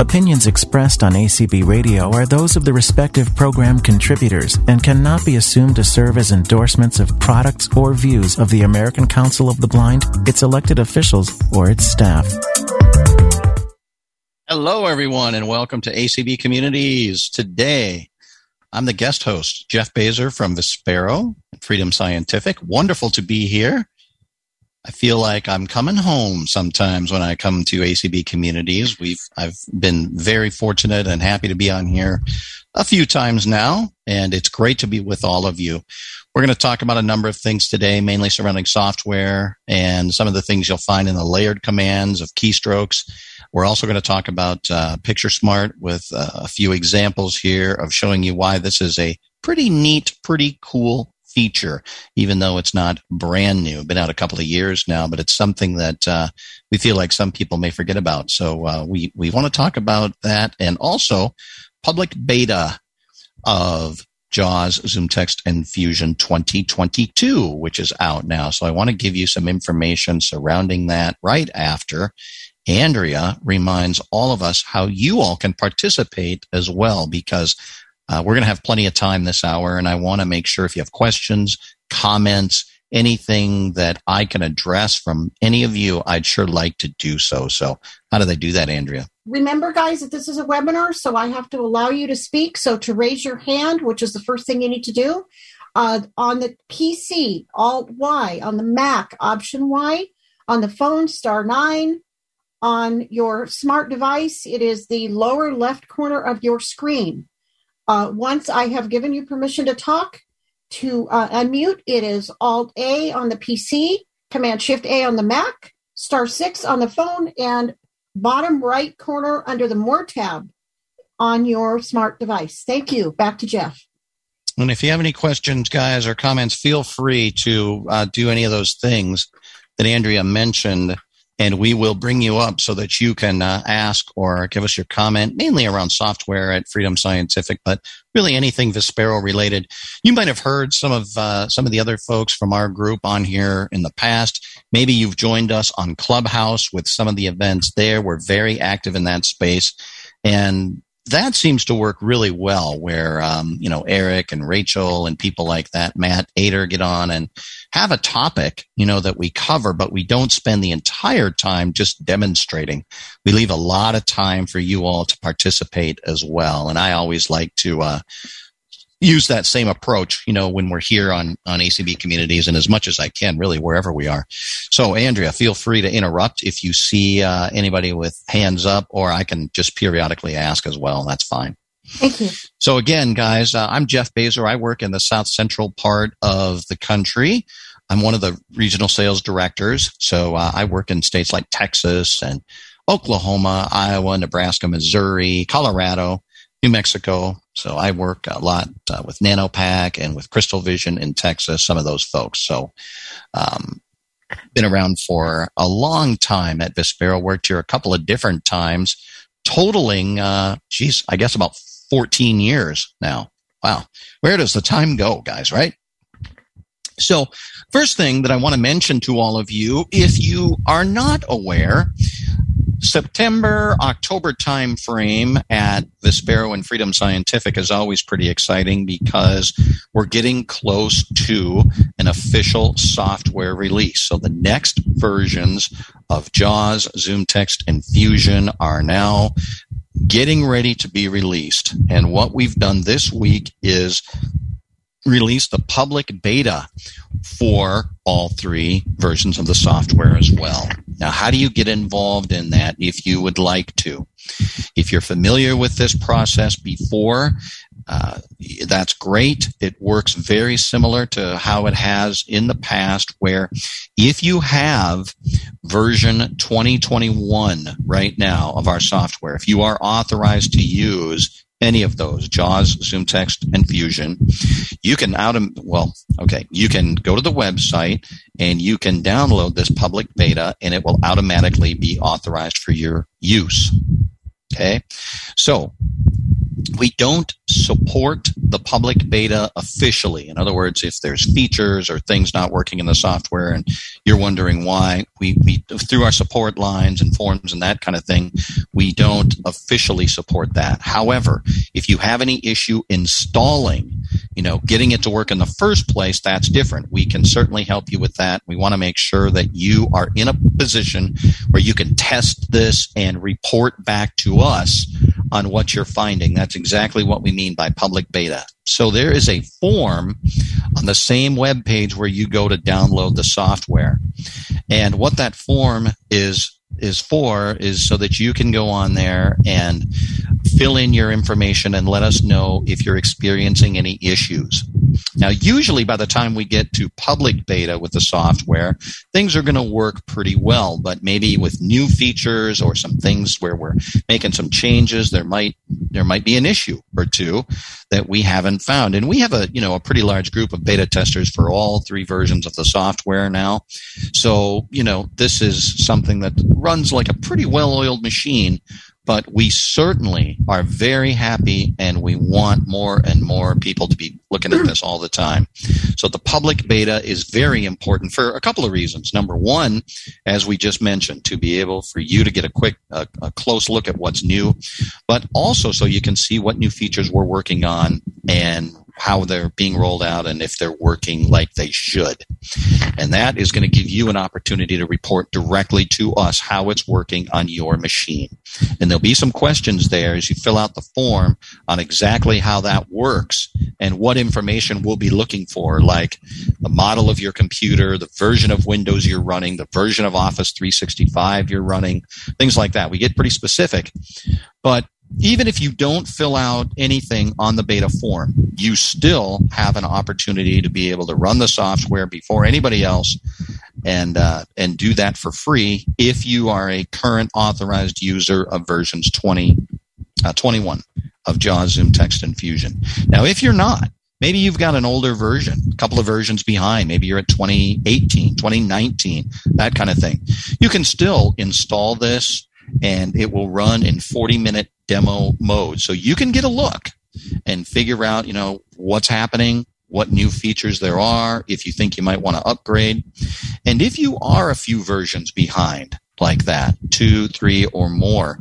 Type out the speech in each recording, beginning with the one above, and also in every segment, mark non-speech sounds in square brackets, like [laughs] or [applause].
Opinions expressed on ACB Radio are those of the respective program contributors and cannot be assumed to serve as endorsements of products or views of the American Council of the Blind, its elected officials, or its staff. Hello, everyone, and welcome to ACB Communities. Today, I'm the guest host, Jeff Baser from Vispero, Freedom Scientific. Wonderful to be here. I feel like I'm coming home sometimes when I come to ACB communities. We've I've been very fortunate and happy to be on here a few times now, and it's great to be with all of you. We're going to talk about a number of things today, mainly surrounding software and some of the things you'll find in the layered commands of keystrokes. We're also going to talk about uh, Picture Smart with uh, a few examples here of showing you why this is a pretty neat, pretty cool feature, even though it's not brand new. Been out a couple of years now, but it's something that uh, we feel like some people may forget about. So uh, we we want to talk about that, and also public beta of JAWS ZoomText and Fusion 2022, which is out now. So I want to give you some information surrounding that right after. Andrea reminds all of us how you all can participate as well because uh, we're going to have plenty of time this hour, and I want to make sure if you have questions, comments, anything that I can address from any of you, I'd sure like to do so. So, how do they do that, Andrea? Remember, guys, that this is a webinar, so I have to allow you to speak. So, to raise your hand, which is the first thing you need to do, uh, on the PC, Alt Y, on the Mac, Option Y, on the phone, star nine. On your smart device, it is the lower left corner of your screen. Uh, once I have given you permission to talk, to uh, unmute, it is Alt A on the PC, Command Shift A on the Mac, star six on the phone, and bottom right corner under the More tab on your smart device. Thank you. Back to Jeff. And if you have any questions, guys, or comments, feel free to uh, do any of those things that Andrea mentioned and we will bring you up so that you can uh, ask or give us your comment, mainly around software at Freedom Scientific, but really anything Vispero related. You might have heard some of uh, some of the other folks from our group on here in the past. Maybe you've joined us on Clubhouse with some of the events there. We're very active in that space, and that seems to work really well where um, you know eric and rachel and people like that Matt Ater get on and have a topic you know that we cover but we don't spend the entire time just demonstrating we leave a lot of time for you all to participate as well and i always like to uh, use that same approach, you know, when we're here on, on ACB communities and as much as I can, really, wherever we are. So, Andrea, feel free to interrupt if you see uh, anybody with hands up, or I can just periodically ask as well. That's fine. Thank you. So, again, guys, uh, I'm Jeff Baser. I work in the south central part of the country. I'm one of the regional sales directors. So, uh, I work in states like Texas and Oklahoma, Iowa, Nebraska, Missouri, Colorado, New Mexico. So I work a lot uh, with Nanopac and with Crystal Vision in Texas, some of those folks. So, um, been around for a long time at Vispero, worked here a couple of different times, totaling, uh, geez, I guess about 14 years now. Wow. Where does the time go, guys, right? So, first thing that I want to mention to all of you, if you are not aware, September, October time frame at Vispero and Freedom Scientific is always pretty exciting because we're getting close to an official software release. So the next versions of JAWS, ZoomText, and Fusion are now getting ready to be released. And what we've done this week is release the public beta for all three versions of the software as well. Now, how do you get involved in that if you would like to? If you're familiar with this process before, uh, that's great. It works very similar to how it has in the past, where if you have version 2021 right now of our software, if you are authorized to use any of those, JAWS, ZoomText, and Fusion, you can out well, okay, you can go to the website and you can download this public beta and it will automatically be authorized for your use. Okay. So we don't support the public beta officially. In other words, if there's features or things not working in the software and you're wondering why, we, we through our support lines and forums and that kind of thing, we don't officially support that. However, if you have any issue installing, you know, getting it to work in the first place, that's different. We can certainly help you with that. We want to make sure that you are in a position where you can test this and report back to us on what you're finding. That's exactly what we mean by public beta. So there is a form on the same web page where you go to download the software. And what that form is is for is so that you can go on there and fill in your information and let us know if you're experiencing any issues. Now, usually by the time we get to public beta with the software, things are going to work pretty well, but maybe with new features or some things where we're making some changes, there might, there might be an issue or two that we haven't found. And we have a, you know, a pretty large group of beta testers for all three versions of the software now. So, you know, this is something that runs like a pretty well-oiled machine but we certainly are very happy and we want more and more people to be looking at this all the time. So the public beta is very important for a couple of reasons. Number one, as we just mentioned, to be able for you to get a quick, a, close look at what's new, but also so you can see what new features we're working on and how they're being rolled out and if they're working like they should. And that is going to give you an opportunity to report directly to us how it's working on your machine. And there'll be some questions there as you fill out the form on exactly how that works and what information we'll be looking for, like the model of your computer, the version of Windows you're running, the version of Office 365 you're running, things like that. We get pretty specific. But even if you don't fill out anything on the beta form, you still have an opportunity to be able to run the software before anybody else and uh, and do that for free if you are a current authorized user of versions 20, uh, 21 of JAWS, ZoomText, and Fusion. Now, if you're not, maybe you've got an older version, a couple of versions behind. Maybe you're at 2018, 2019, that kind of thing. You can still install this and it will run in 40 minute demo mode. So you can get a look and figure out, you know, what's happening, what new features there are, if you think you might want to upgrade. And if you are a few versions behind like that, two, three, or more,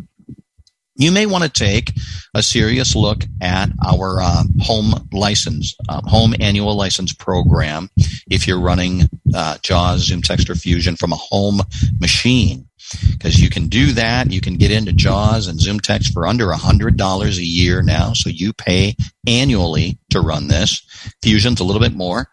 you may want to take a serious look at our uh, home license, uh, home annual license program if you're running uh, JAWS, ZoomText, or Fusion from a home machine because you can do that. You can get into JAWS and ZoomText for under $100 a year now. So you pay annually to run this. Fusion's a little bit more.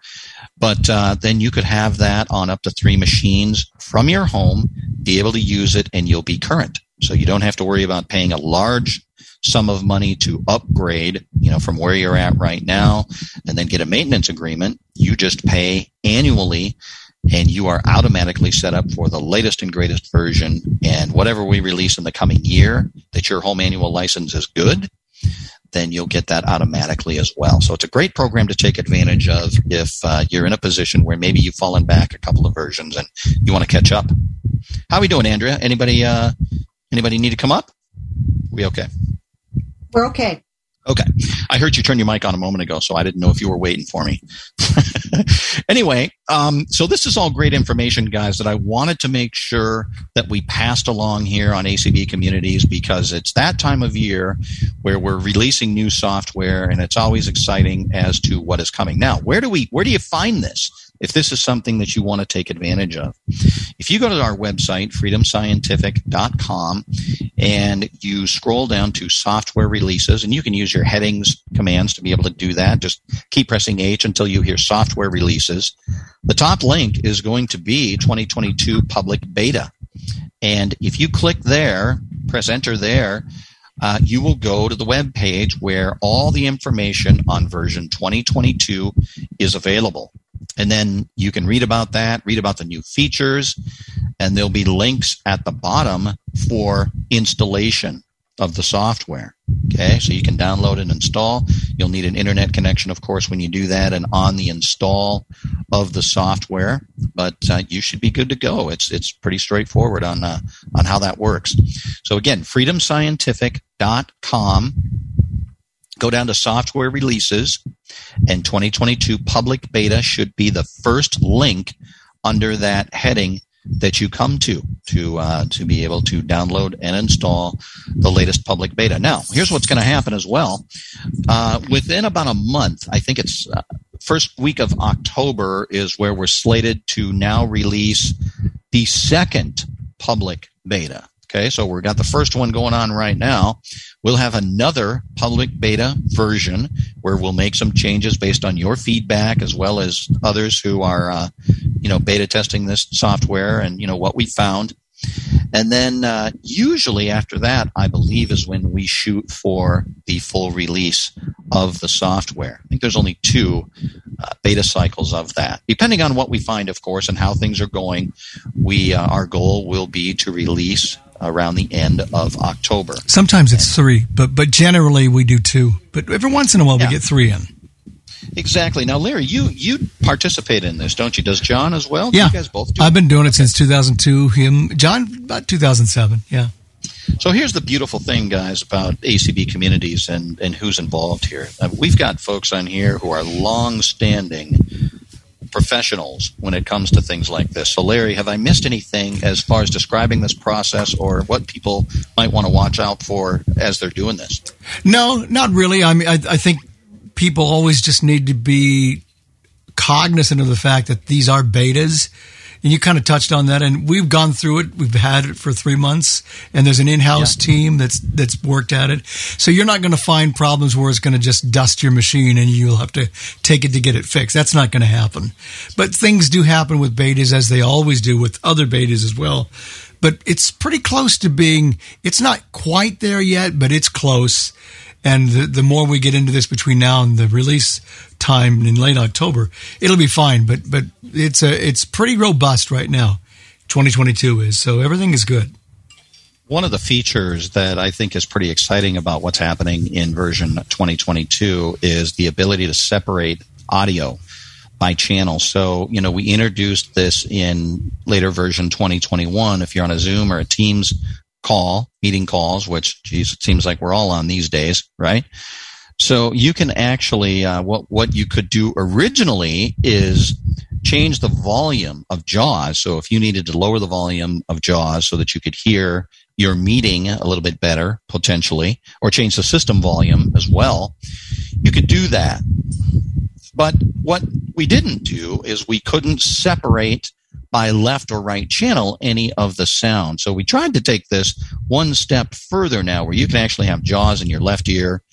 But uh, then you could have that on up to three machines from your home, be able to use it, and you'll be current. So you don't have to worry about paying a large sum of money to upgrade, you know, from where you're at right now and then get a maintenance agreement. You just pay annually and you are automatically set up for the latest and greatest version. And whatever we release in the coming year that your home annual license is good, then you'll get that automatically as well. So it's a great program to take advantage of if uh, you're in a position where maybe you've fallen back a couple of versions and you want to catch up. How are we doing, Andrea? Anybody uh, anybody need to come up? We okay? We're okay. Okay. I heard you turn your mic on a moment ago, so I didn't know if you were waiting for me. [laughs] anyway, um, so this is all great information, guys, that I wanted to make sure that we passed along here on ACB communities because it's that time of year where we're releasing new software and it's always exciting as to what is coming. Now, where do we, where do you find this? If this is something that you want to take advantage of. If you go to our website, freedomscientific.com, and you scroll down to software releases, and you can use your headings commands to be able to do that. Just keep pressing H until you hear software releases. The top link is going to be 2022 public beta. And if you click there, press enter there, uh, you will go to the web page where all the information on version 2022 is available. And then you can read about that, read about the new features, and there'll be links at the bottom for installation of the software. Okay, so you can download and install. You'll need an internet connection, of course, when you do that, and on the install of the software. But uh, you should be good to go. It's it's pretty straightforward on uh, on how that works. So again, freedomscientific.com. Go down to software releases, and 2022 public beta should be the first link under that heading that you come to to uh, to be able to download and install the latest public beta. Now, here's what's going to happen as well. Uh, within about a month, I think it's uh, first week of October is where we're slated to now release the second public beta. Okay, so we've got the first one going on right now. We'll have another public beta version where we'll make some changes based on your feedback as well as others who are, uh, you know, beta testing this software and, you know, what we found. And then uh, usually after that, I believe, is when we shoot for the full release of the software. I think there's only two uh, beta cycles of that. Depending on what we find, of course, and how things are going, we uh, our goal will be to release around the end of October. Sometimes it's three, but but generally we do two. But every once in a while yeah. we get three in. Exactly. Now, Larry, you you participate in this, don't you? Does John as well? Yeah, you guys both. Do I've been doing it since 2002. Him, John, about 2007. Yeah. So here's the beautiful thing, guys, about ACB communities and, and who's involved here. Uh, we've got folks on here who are long-standing professionals when it comes to things like this. So, Larry, have I missed anything as far as describing this process or what people might want to watch out for as they're doing this? No, not really. I mean, I, I think people always just need to be cognizant of the fact that these are betas and you kind of touched on that, and we've gone through it. We've had it for three months, and there's an in-house yeah. team that's that's worked at it. So you're not going to find problems where it's going to just dust your machine and you'll have to take it to get it fixed. That's not going to happen. But things do happen with betas, as they always do with other betas as well. But it's pretty close to being. It's not quite there yet, but it's close. And the, the more we get into this between now and the release time in late October, it'll be fine. But but it's a it's pretty robust right now. 2022 is so everything is good. One of the features that I think is pretty exciting about what's happening in version 2022 is the ability to separate audio by channel. So, you know, we introduced this in later version 2021. If you're on a Zoom or a Teams call, meeting calls, which, geez, it seems like we're all on these days, right? So you can actually, uh, what, what you could do originally is change the volume of JAWS. So if you needed to lower the volume of JAWS so that you could hear your meeting a little bit better, potentially, or change the system volume as well, you could do that. But what we didn't do is we couldn't separate by left or right channel any of the sound. So we tried to take this one step further now where you can actually have JAWS in your left ear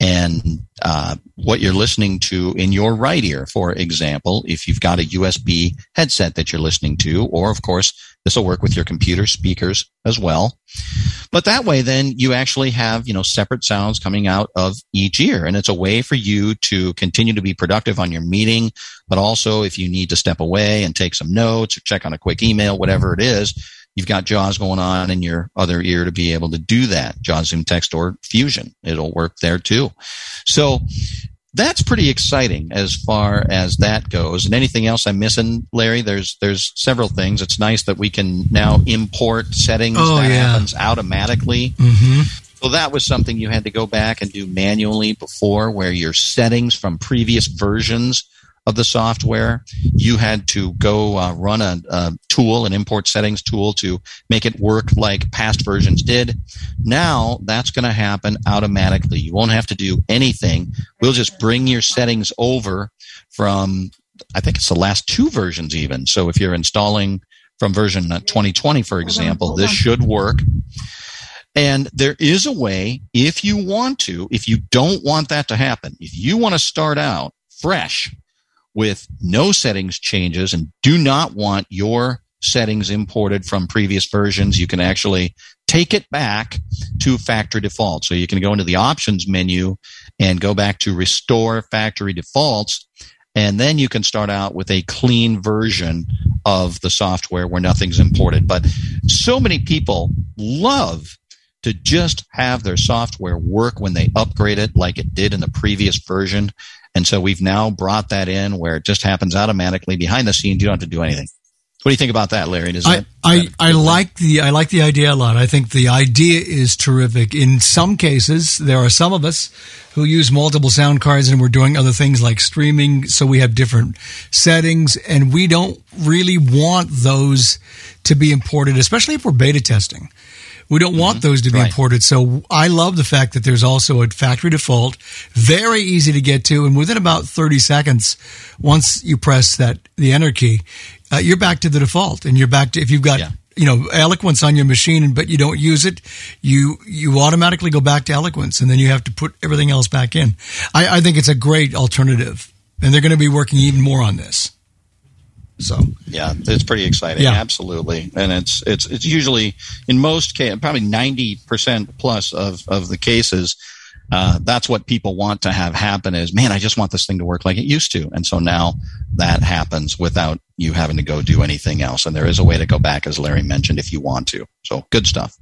and uh, what you're listening to in your right ear. For example, if you've got a USB headset that you're listening to, or of course, this will work with your computer speakers as well. But that way, then you actually have, you know, separate sounds coming out of each ear. And it's a way for you to continue to be productive on your meeting. But also, if you need to step away and take some notes or check on a quick email, whatever it is, you've got JAWS going on in your other ear to be able to do that. JAWS ZoomText or Fusion. It'll work there too. So that's pretty exciting as far as that goes. And anything else I'm missing, Larry? There's there's several things. It's nice that we can now import settings oh, that yeah. happens automatically. Mm-hmm. So that was something you had to go back and do manually before, where your settings from previous versions of the software. You had to go uh, run a, a, tool, an import settings tool to make it work like past versions did. Now that's going to happen automatically. You won't have to do anything. We'll just bring your settings over from, I think it's the last two versions even. So if you're installing from version 2020, for example, this should work. And there is a way, if you want to, if you don't want that to happen, if you want to start out fresh with no settings changes and do not want your settings imported from previous versions, you can actually take it back to factory default. So you can go into the options menu and go back to restore factory defaults. And then you can start out with a clean version of the software where nothing's imported. But so many people love to just have their software work when they upgrade it like it did in the previous version. And so we've now brought that in where it just happens automatically behind the scenes. You don't have to do anything. What do you think about that, Larry? Does I, that, I, I like the I like the idea a lot. I think the idea is terrific. In some cases, there are some of us who use multiple sound cards and we're doing other things like streaming, so we have different settings, and we don't really want those to be imported, especially if we're beta testing. We don't want Mm-hmm. those to be Right. imported. So I love the fact that there's also a factory default, very easy to get to, and within about 30 seconds, once you press that the enter key, uh, you're back to the default, and you're back to if you've got Yeah. you know eloquence on your machine but you don't use it you you automatically go back to eloquence and then you have to put everything else back in i, I think it's a great alternative and they're going to be working even more on this so Yeah, it's pretty exciting. Yeah. Absolutely, and it's it's it's usually in most cases, probably ninety percent plus of of the cases. Uh, that's what people want to have happen is, man, I just want this thing to work like it used to. And so now that happens without you having to go do anything else. And there is a way to go back, as Larry mentioned, if you want to. So good stuff.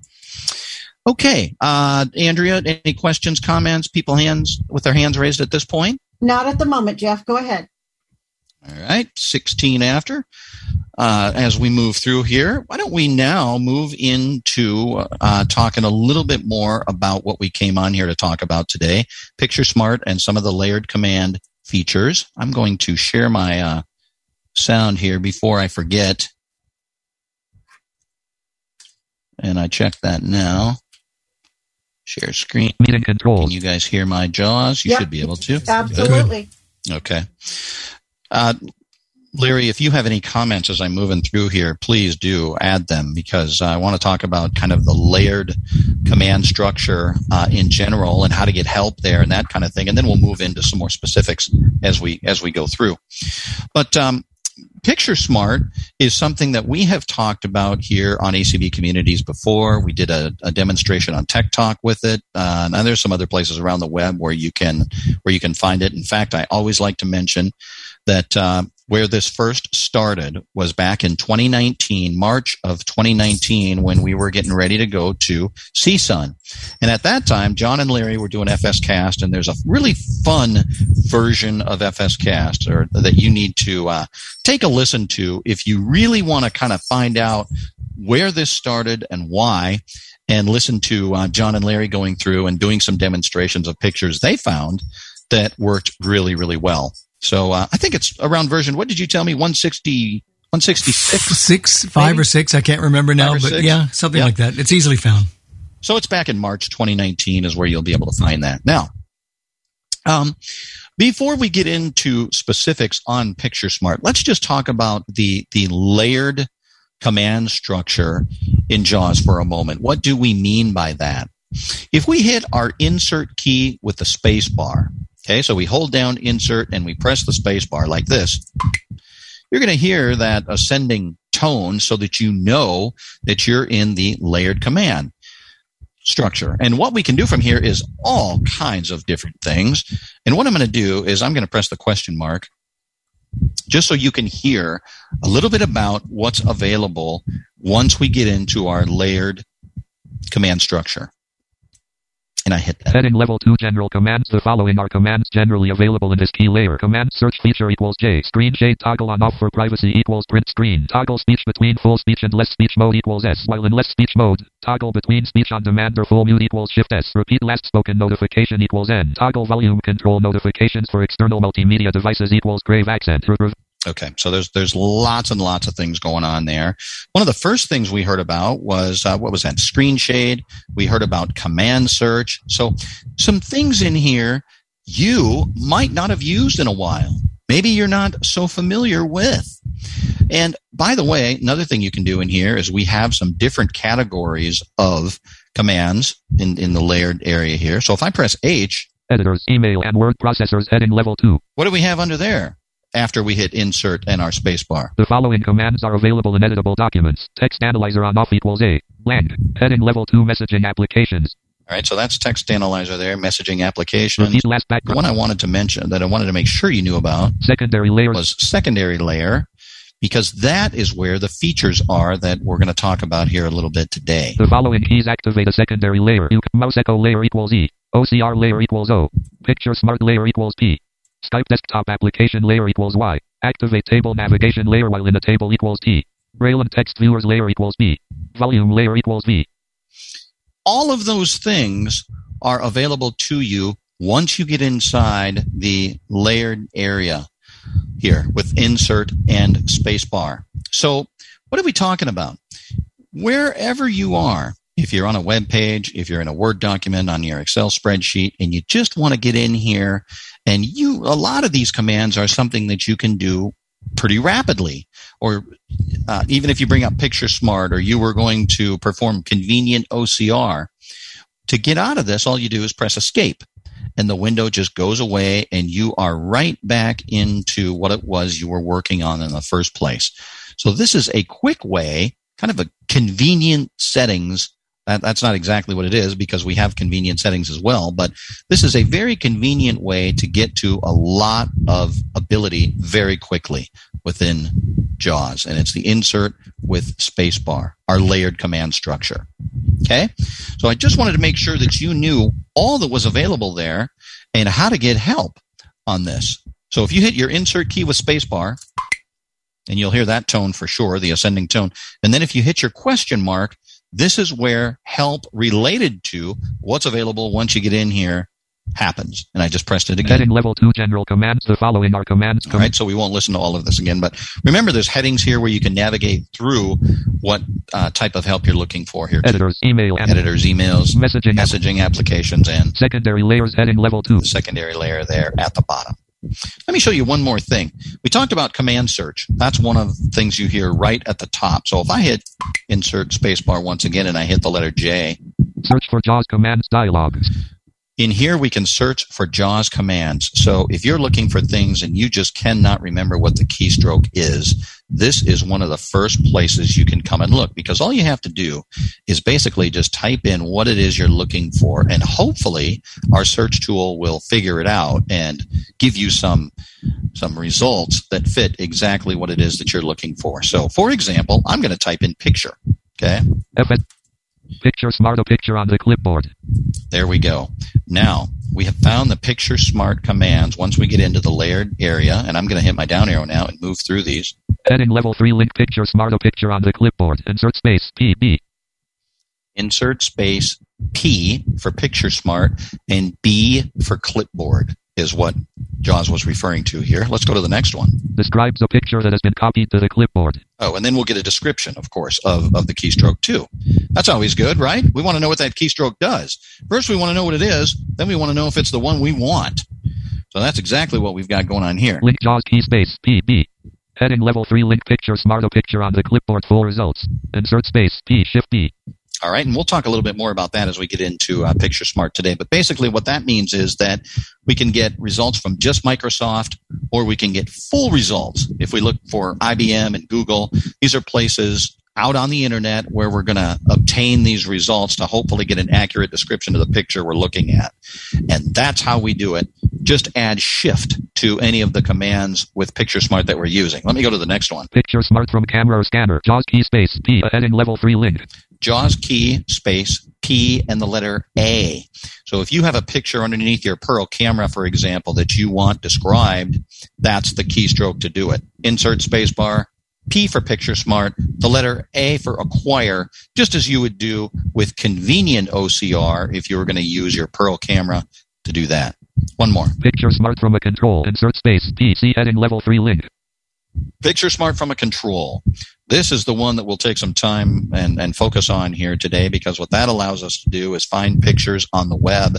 Okay. Uh, Andrea, any questions, comments, people hands with their hands raised at this point? Not at the moment, Jeff. Go ahead. All right, 16 after. Uh, as we move through here, why don't we now move into uh, talking a little bit more about what we came on here to talk about today Picture Smart and some of the layered command features. I'm going to share my uh, sound here before I forget. And I check that now. Share screen. Meeting Can controls. you guys hear my jaws? You Yep. should be able to. Absolutely. Okay. Uh, Larry, if you have any comments as I'm moving through here, please do add them because I want to talk about kind of the layered command structure uh, in general and how to get help there and that kind of thing, and then we'll move into some more specifics as we as we go through. But um, Picture Smart is something that we have talked about here on ACB communities before. We did a, a demonstration on Tech Talk with it. Uh, and there's some other places around the web where you can where you can find it. In fact, I always like to mention that uh, where this first started was back in 2019, March of 2019, when we were getting ready to go to CSUN. And at that time, John and Larry were doing FS Cast, and there's a really fun version of FS Cast or that you need to uh, take a listen to if you really want to kind of find out where this started and why. And listen to uh, John and Larry going through and doing some demonstrations of pictures they found that worked really, really well. So uh, I think it's around version. What did you tell me? 160, 166. six five Maybe? or six i can't remember now but six? yeah something Yeah. like that it's easily found So it's back in March 2019 is where you'll be able to find that. Now, um, before we get into specifics on Picture Smart, let's just talk about the the layered command structure in JAWS for a moment. What do we mean by that? If we hit our insert key with the space bar, okay, so we hold down insert and we press the space bar like this, you're going to hear that ascending tone so that you know that you're in the layered command structure. And what we can do from here is all kinds of different things. And what I'm going to do is I'm going to press the question mark just so you can hear a little bit about what's available once we get into our layered command structure. And I hit that. Heading level 2 general commands. The following are commands generally available in this key layer. Command search feature equals J. Screen shade toggle on off for privacy equals print screen. Toggle speech between full speech and less speech mode equals S. While in less speech mode, toggle between speech on demand or full mute equals shift S. Repeat last spoken notification equals N. Toggle volume control notifications for external multimedia devices equals grave accent. Re- Okay, so there's there's lots and lots of things going on there. One of the first things we heard about was uh, what was that? Screen shade. We heard about command search. So some things in here you might not have used in a while. Maybe you're not so familiar with. And by the way, another thing you can do in here is we have some different categories of commands in, in the layered area here. So if I press H, Editors, email and word processors heading level 2. what do we have under there? After we hit insert and our spacebar. The following commands are available in editable documents. Text analyzer on off equals A. Blank. Heading level 2 messaging applications. All right, so that's text analyzer there, messaging applications. Repeat last The one I wanted to mention that I wanted to make sure you knew about Secondary layers. was secondary layer because that is where the features are that we're going to talk about here a little bit today. The following keys activate a secondary layer. Mouse echo layer equals E. OCR layer equals O. Picture smart layer equals P. Skype desktop application layer equals Y. Activate table navigation layer while in a table equals T. Braille and text viewers layer equals B. Volume layer equals V. all of those things are available to you once you get inside the layered area here with insert and spacebar. So, what are we talking about? Wherever you are, if you're on a web page, if you're in a Word document on your Excel spreadsheet, and you just want to get in here, and you, a lot of these commands are something that you can do pretty rapidly. Or uh, even if you bring up Picture Smart or you were going to perform convenient OCR, to get out of this, all you do is press escape and the window just goes away and you are right back into what it was you were working on in the first place. So this is a quick way, kind of a convenient settings. That, that's not exactly what it is because we have convenient settings as well, but this is a very convenient way to get to a lot of ability very quickly within JAWS. And it's the insert with spacebar, our layered command structure. Okay. So I just wanted to make sure that you knew all that was available there and how to get help on this. So if you hit your insert key with spacebar, and you'll hear that tone for sure, the ascending tone. And then if you hit your question mark, this is where help related to what's available once you get in here happens. And I just pressed it again. Heading level 2 general commands. The following are commands. All right, so we won't listen to all of this again, but remember there's headings here where you can navigate through what uh, type of help you're looking for here. Editors, email, and Editors, emails, messaging. messaging applications, and Secondary layers heading level 2. the secondary layer there at the bottom. Let me show you one more thing. We talked about command search. That's one of the things you hear right at the top. So if I hit insert spacebar once again and I hit the letter J, Search for JAWS commands dialog. In here we can search for JAWS commands. So if you're looking for things and you just cannot remember what the keystroke is, this is one of the first places you can come and look because all you have to do is basically just type in what it is you're looking for and hopefully our search tool will figure it out and give you some some results that fit exactly what it is that you're looking for. So for example, I'm going to type in picture. Okay? FS. Picture smart a picture on the clipboard. There we go. Now we have found the picture smart commands once we get into the layered area, and I'm going to hit my down arrow now and move through these. Heading level 3 link picture smart a picture on the clipboard. Insert space PB. Insert space P for picture smart and B for clipboard is what Jaws was referring to here. Let's go to the next one. Describes a picture that has been copied to the clipboard. Oh, and then we'll get a description, of course, of, of the keystroke too. That's always good, right? We want to know what that keystroke does. First, we want to know what it is. Then we want to know if it's the one we want. So that's exactly what we've got going on here. Link JAWS key space PB. Heading level 3 link picture smart a picture on the clipboard full results. Insert space P shift B. All right, and we'll talk a little bit more about that as we get into uh, Picture Smart today. But basically, what that means is that we can get results from just Microsoft, or we can get full results if we look for IBM and Google. These are places out on the internet where we're going to obtain these results to hopefully get an accurate description of the picture we're looking at. And that's how we do it. Just add shift to any of the commands with Picture Smart that we're using. Let me go to the next one. Picture smart from camera scanner. JAWS key space P. Heading level 3 link. JAWS key space P and the letter A. So if you have a picture underneath your Pearl camera, for example, that you want described, that's the keystroke to do it. Insert spacebar, P for picture smart, the letter A for acquire, just as you would do with convenient OCR if you were going to use your Pearl camera to do that. One more. Picture smart from a control. Insert space PC heading level 3 link. Picture Smart from a control. This is the one that we'll take some time and, and focus on here today because what that allows us to do is find pictures on the web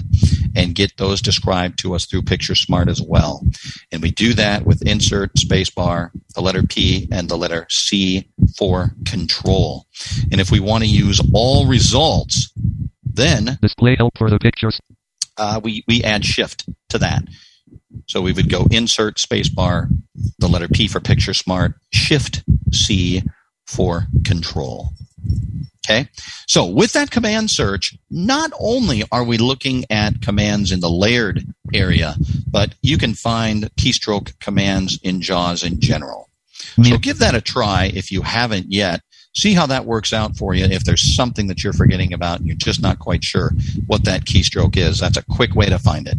and get those described to us through Picture Smart as well. And we do that with insert spacebar, the letter P, and the letter C for control. And if we want to use all results, then Display help for the pictures. uh, we, we add shift to that. So we would go insert spacebar, the letter P for picture smart, shift C for control. Okay. So with that command search, not only are we looking at commands in the layered area, but you can find keystroke commands in JAWS in general. So give that a try if you haven't yet. See how that works out for you. If there's something that you're forgetting about and you're just not quite sure what that keystroke is, that's a quick way to find it.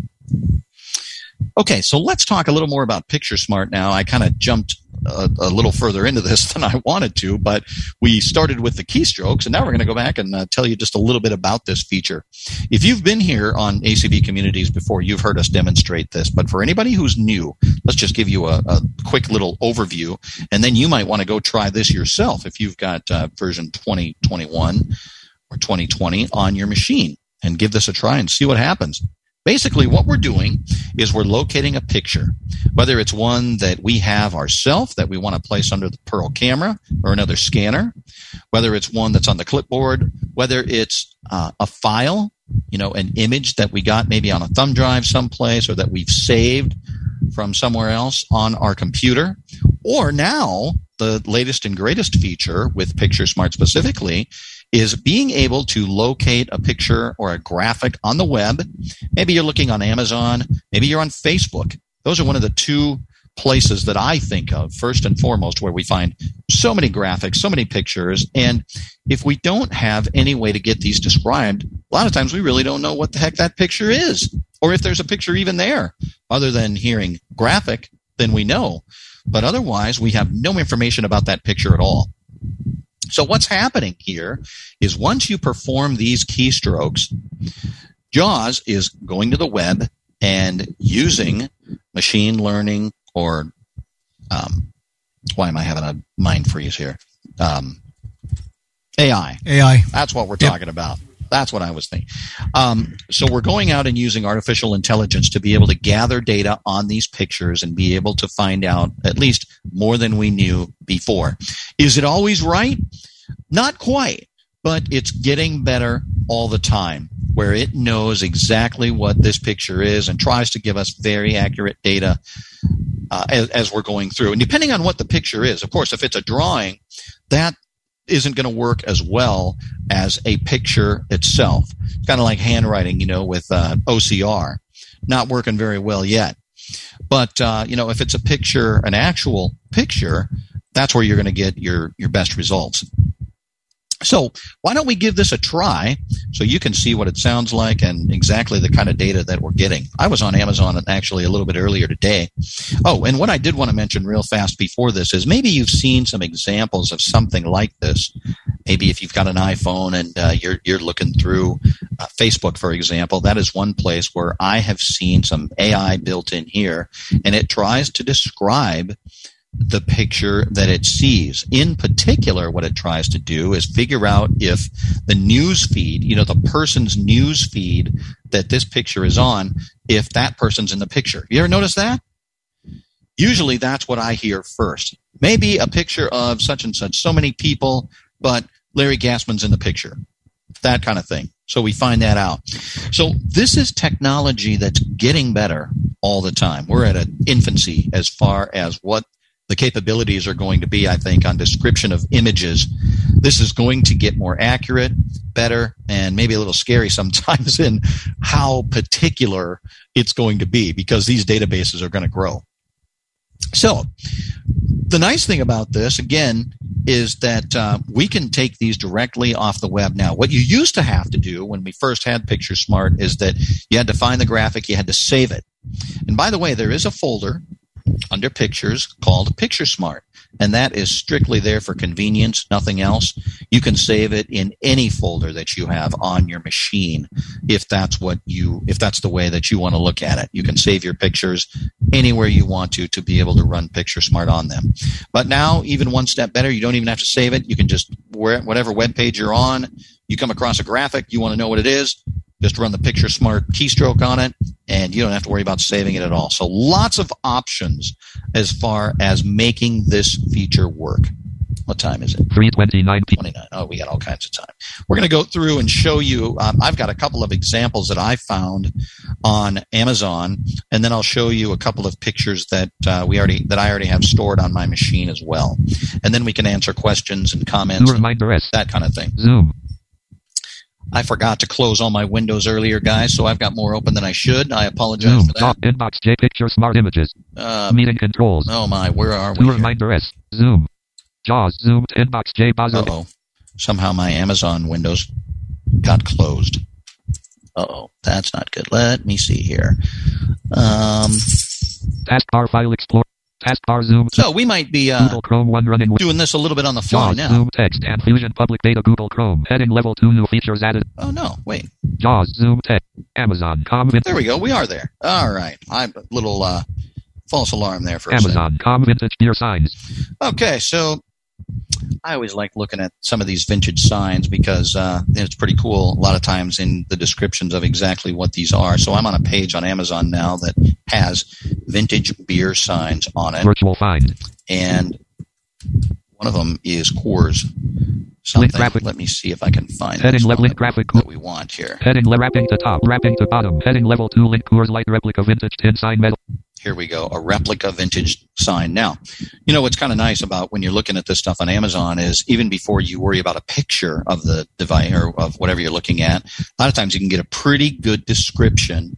Okay, so let's talk a little more about Picture Smart now. I kind of jumped a, a, little further into this [laughs] than I wanted to, but we started with the keystrokes, and now we're going to go back and uh, tell you just a little bit about this feature. If you've been here on ACB Communities before, you've heard us demonstrate this, but for anybody who's new, let's just give you a, a quick little overview, and then you might want to go try this yourself if you've got uh, version 2021 or 2020 on your machine and give this a try and see what happens. Basically, what we're doing is we're locating a picture, whether it's one that we have ourselves that we want to place under the Pearl camera or another scanner, whether it's one that's on the clipboard, whether it's uh, a file, you know, an image that we got maybe on a thumb drive someplace or that we've saved from somewhere else on our computer, or now the latest and greatest feature with Picture Smart specifically is being able to locate a picture or a graphic on the web. Maybe you're looking on Amazon, maybe you're on Facebook. Those are one of the two places that I think of first and foremost where we find so many graphics, so many pictures. And if we don't have any way to get these described, a lot of times we really don't know what the heck that picture is or if there's a picture even there other than hearing graphic, then we know. But otherwise, we have no information about that picture at all. So what's happening here is once you perform these keystrokes, JAWS is going to the web and using machine learning or um, why am I having a mind freeze here? Um, AI. AI. That's what we're talking about. That's what I was thinking. Um, so we're going out and using artificial intelligence to be able to gather data on these pictures and be able to find out at least more than we knew before. Is it always right? Not quite, but it's getting better all the time where it knows exactly what this picture is and tries to give us very accurate data uh, as, as, we're going through. And depending on what the picture is, of course, if it's a drawing, that isn't going to work as well as a picture itself. It's kind of like handwriting, you know, with uh, OCR, not working very well yet. But uh, you know, if it's a picture, an actual picture, that's where you're going to get your your best results. So why don't we give this a try so you can see what it sounds like and exactly the kind of data that we're getting. I was on Amazon actually a little bit earlier today. Oh, and what I did want to mention real fast before this is maybe you've seen some examples of something like this. Maybe if you've got an iPhone and uh, you're you're looking through uh, Facebook, for example, that is one place where I have seen some AI built in here, and it tries to describe the picture that it sees. In particular, what it tries to do is figure out if the news feed, you know, the person's news feed that this picture is on, if that person's in the picture. You ever notice that? Usually that's what I hear first. Maybe a picture of such and such, so many people, but Larry Gassman's in the picture. That kind of thing. So we find that out. So this is technology that's getting better all the time. We're at an infancy as far as what the capabilities are going to be, I think, on description of images. This is going to get more accurate, better, and maybe a little scary [laughs] sometimes in how particular it's going to be because these databases are going to grow. So, the nice thing about this, again, is that uh, we can take these directly off the web now. What you used to have to do when we first had Picture Smart is that you had to find the graphic, you had to save it. And by the way, there is a folder under pictures called Picture Smart. And that is strictly there for convenience, nothing else. You can save it in any folder that you have on your machine if that's what you if that's the way that you want to look at it. You can save your pictures anywhere you want to to be able to run Picture Smart on them. But now even one step better, you don't even have to save it. You can just whatever web page you're on, you come across a graphic, you want to know what it is, just run the Picture Smart keystroke on it, and you don't have to worry about saving it at all. So lots of options as far as making this feature work. What time is it? 329 29. Oh, we got all kinds of time. We're going to go through and show you. Um, I've got a couple of examples that I found on Amazon, and then I'll show you a couple of pictures that uh, we already that I already have stored on my machine as well. And then we can answer questions and comments, and that kind of thing. Zoom. I forgot to close all my windows earlier, guys, so I've got more open than I should. I apologize Zoom. for that. Top inbox J picture smart images. Uh, Meeting controls. oh my, where are we? Here? reminder S. Zoom. JAWS. Zoom. to Inbox J browser. Uh-oh. Somehow my Amazon windows got closed. Uh-oh. That's not good. Let me see here. Um, Taskbar file explorer. Taskbar Zoom. so we might be uh, Google Chrome one running doing this a little bit on the fly JAWS. now. Zoom text and Fusion public beta Google Chrome. Heading level 2 new features added. Oh, no. Wait. JAWS. ZoomText. Amazon. Com. There we go. We are there. All right. I'm a little uh, false alarm there for a second. Amazon. Com. Vintage beer signs. Okay, so I always like looking at some of these vintage signs because uh, it's pretty cool. A lot of times in the descriptions of exactly what these are. So I'm on a page on Amazon now that has vintage beer signs on it, Virtual find. and one of them is Coors. Something. Let me see if I can find Heading level link graphic. that we want here. Heading le- wrapping to top. Wrapping to bottom. Heading level 2 link Coors Light replica vintage tin sign metal. Here we go, a replica vintage sign. Now, you know what's kind of nice about when you're looking at this stuff on Amazon is even before you worry about a picture of the device or of whatever you're looking at, a lot of times you can get a pretty good description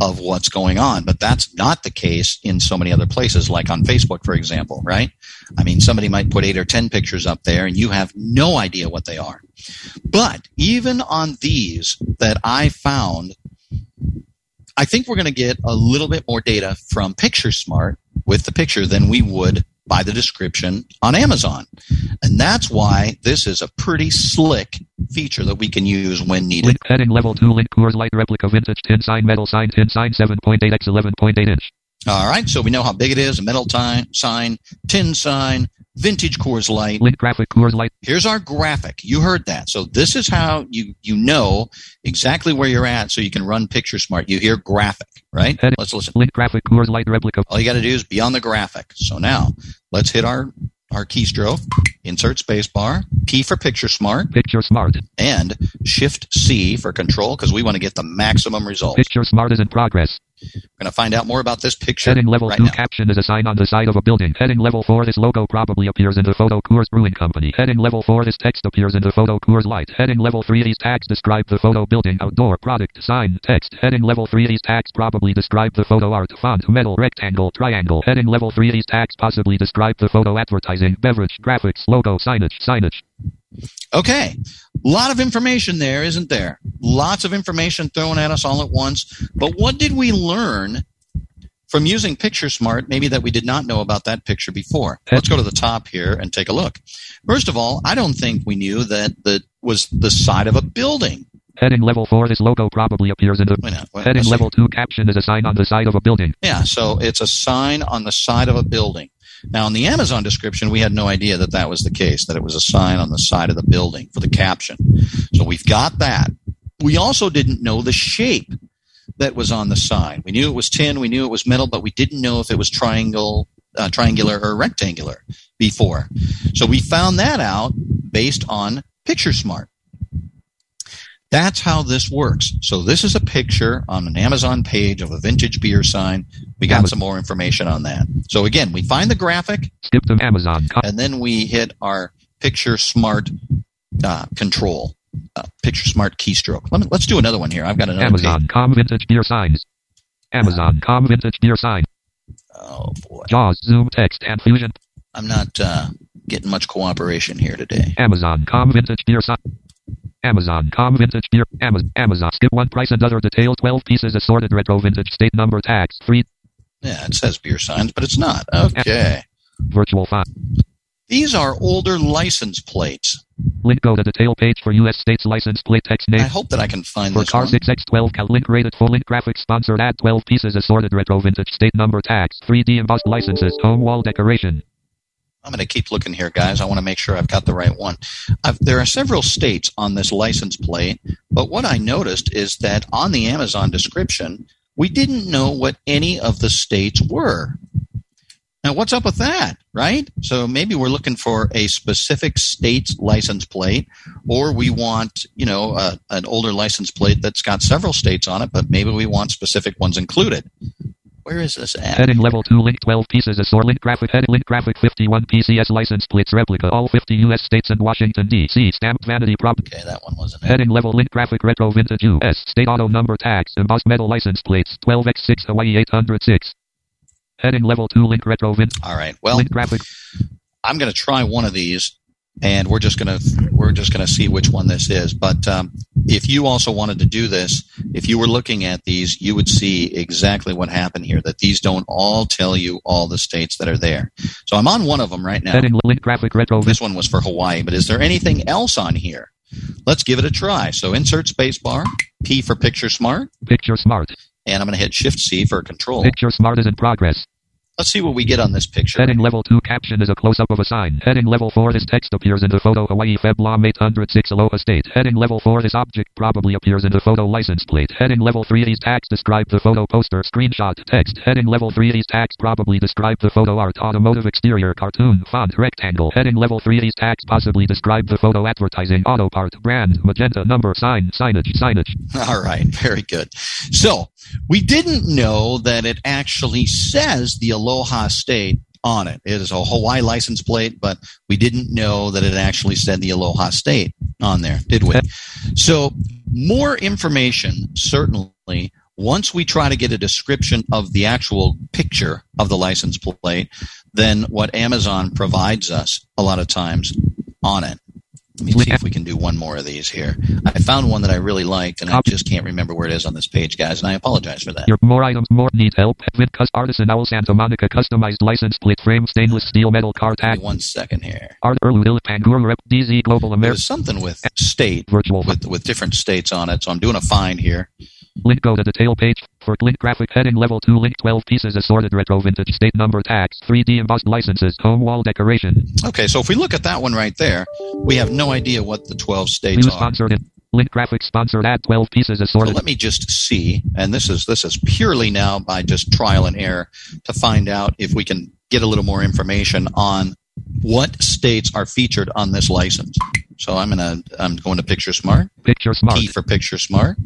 of what's going on. But that's not the case in so many other places, like on Facebook, for example, right? I mean, somebody might put eight or 10 pictures up there and you have no idea what they are. But even on these that I found, I think we're going to get a little bit more data from PictureSmart with the picture than we would by the description on Amazon. And that's why this is a pretty slick feature that we can use when needed. Link heading level 2 link Coors Light replica vintage tin sign metal sign tin sign 7.8 x 11.8 inch. All right, so we know how big it is, a metal time, sign, tin sign, vintage Coors Light. Link graphic Coors Light. Here's our graphic. You heard that. So this is how you you know exactly where you're at so you can run Picture Smart. You hear graphic, right? Heading- Let's listen. Link graphic Coors Light replica. All you got to do is be on the graphic. So now let's hit our our keystroke, insert spacebar, P for Picture Smart. Picture Smart. and Shift C for control because we want to get the maximum result. Picture Smart is in progress. We're going to find out more about this picture Heading level right 2 now. caption is a sign on the side of a building. Heading level 4 this logo probably appears in the photo Coors Brewing Company. Heading level 4 this text appears in the photo Coors Light. Heading level 3 these tags describe the photo building outdoor product sign text. Heading level 3 these tags probably describe the photo art font metal rectangle triangle. Heading level 3 these tags possibly describe the photo advertising beverage graphics logo signage signage. Okay. A lot of information there, isn't there? Lots of information thrown at us all at once. But what did we learn from using PictureSmart, maybe that we did not know about that picture before? Let's go to the top here and take a look. First of all, I don't think we knew that that was the side of a building. Heading level 4 this logo probably appears in the Wait Heading level 2 caption is a sign on the side of a building. Yeah, so it's a sign on the side of a building. Now, in the Amazon description, we had no idea that that was the case, that it was a sign on the side of the building for the caption. So we've got that. We also didn't know the shape that was on the sign. We knew it was tin, we knew it was metal, but we didn't know if it was triangle, uh, triangular or rectangular before. So we found that out based on PictureSmart. That's how this works. So this is a picture on an Amazon page of a vintage beer sign. We got Amazon. some more information on that. So again, we find the graphic Skip to Amazon. And then we hit our Picture Smart uh, control, uh, Picture Smart keystroke. Let me, let's do another one here. I've got another. Amazon.com vintage beer signs. Amazon.com vintage beer sign. Oh boy, JAWS ZoomText and Fusion. I'm not uh, getting much cooperation here today. Amazon.com vintage beer sign. Amazon.com vintage beer. Amazon. Amazon. Skip one price and other details. 12 pieces assorted retro vintage state number tags. Three. Yeah, it says beer signs, but it's not. Okay, virtual file. these are older license plates. Link go to detail page for U.S. states license plate text name. I hope that I can find For this car one. 6x12 cal link rated full link graphics sponsored add 12 pieces assorted retro vintage state number tags. 3D embossed licenses. Home wall decoration. I'm going to keep looking here, guys. I want to make sure I've got the right one. I've, there are several states on this license plate, but what I noticed is that on the Amazon description, we didn't know what any of the states were. Now, what's up with that, right? So maybe we're looking for a specific state's license plate, or we want, you know, uh, an older license plate that's got several states on it, but maybe we want specific ones included. Where is this at? Heading level 2 link 12 pieces Azure link graphic heading link graphic 51 PCS license plates replica all 50 US states and Washington DC stamped vanity prop Okay, that one wasn't it. heading level link graphic retro vintage US state auto number tags embossed metal license plates 12x6 Hawaii 806 heading level 2 link retro vintage. All right. Well, link graphic I'm going to try one of these, and we're just going to we're just going to see which one this is. But um, if you also wanted to do this, if you were looking at these, you would see exactly what happened here. That these don't all tell you all the states that are there. So I'm on one of them right now. heading link graphic retro This one was for Hawaii, but is there anything else on here? Let's give it a try. So insert spacebar, P for picture smart, picture smart and I'm going to hit Shift C for control. picture smart is in progress Let's see what we get on this picture. Heading level 2 caption is a close-up of a sign. Heading level 4 this text appears in the photo Hawaii Feblom 806 Aloha State. Heading level 4 this object probably appears in the photo license plate. Heading level 3 these tags describe the photo poster screenshot text. Heading level 3 these tags probably describe the photo art automotive exterior cartoon font rectangle. Heading level 3 these tags possibly describe the photo advertising auto part brand magenta number sign signage signage. [laughs] All right, very good. So we didn't know that it actually says the Aloha State on it. It is a Hawaii license plate, but we didn't know that it actually said the Aloha State on there, did we? So more information, certainly, once we try to get a description of the actual picture of the license plate than what Amazon provides us a lot of times on it. Let me see if we can do one more of these here. I found one that I really liked, and I just can't remember where it is on this page, guys, and I apologize for that. Your more items, more need help. Vidcus Artisan Owl Santa Monica customized license plate frame stainless steel metal car tag. One second here. Art Erludil Panguru Rep DZ Global America. There's something with state, Virtual with with different states on it, so I'm doing a find here. Link go to detail page for link graphic heading level 2 link 12 pieces assorted retro vintage state number tags 3D embossed licenses home wall decoration Okay, so if we look at that one right there, we have no idea what the 12 states are. sponsored in link graphic sponsored add 12 pieces So assorted let me just see, and this is this is purely now by just trial and error to find out if we can get a little more information on what states are featured on this license. So I'm gonna I'm going to Picture Smart, picture smart P for Picture Smart,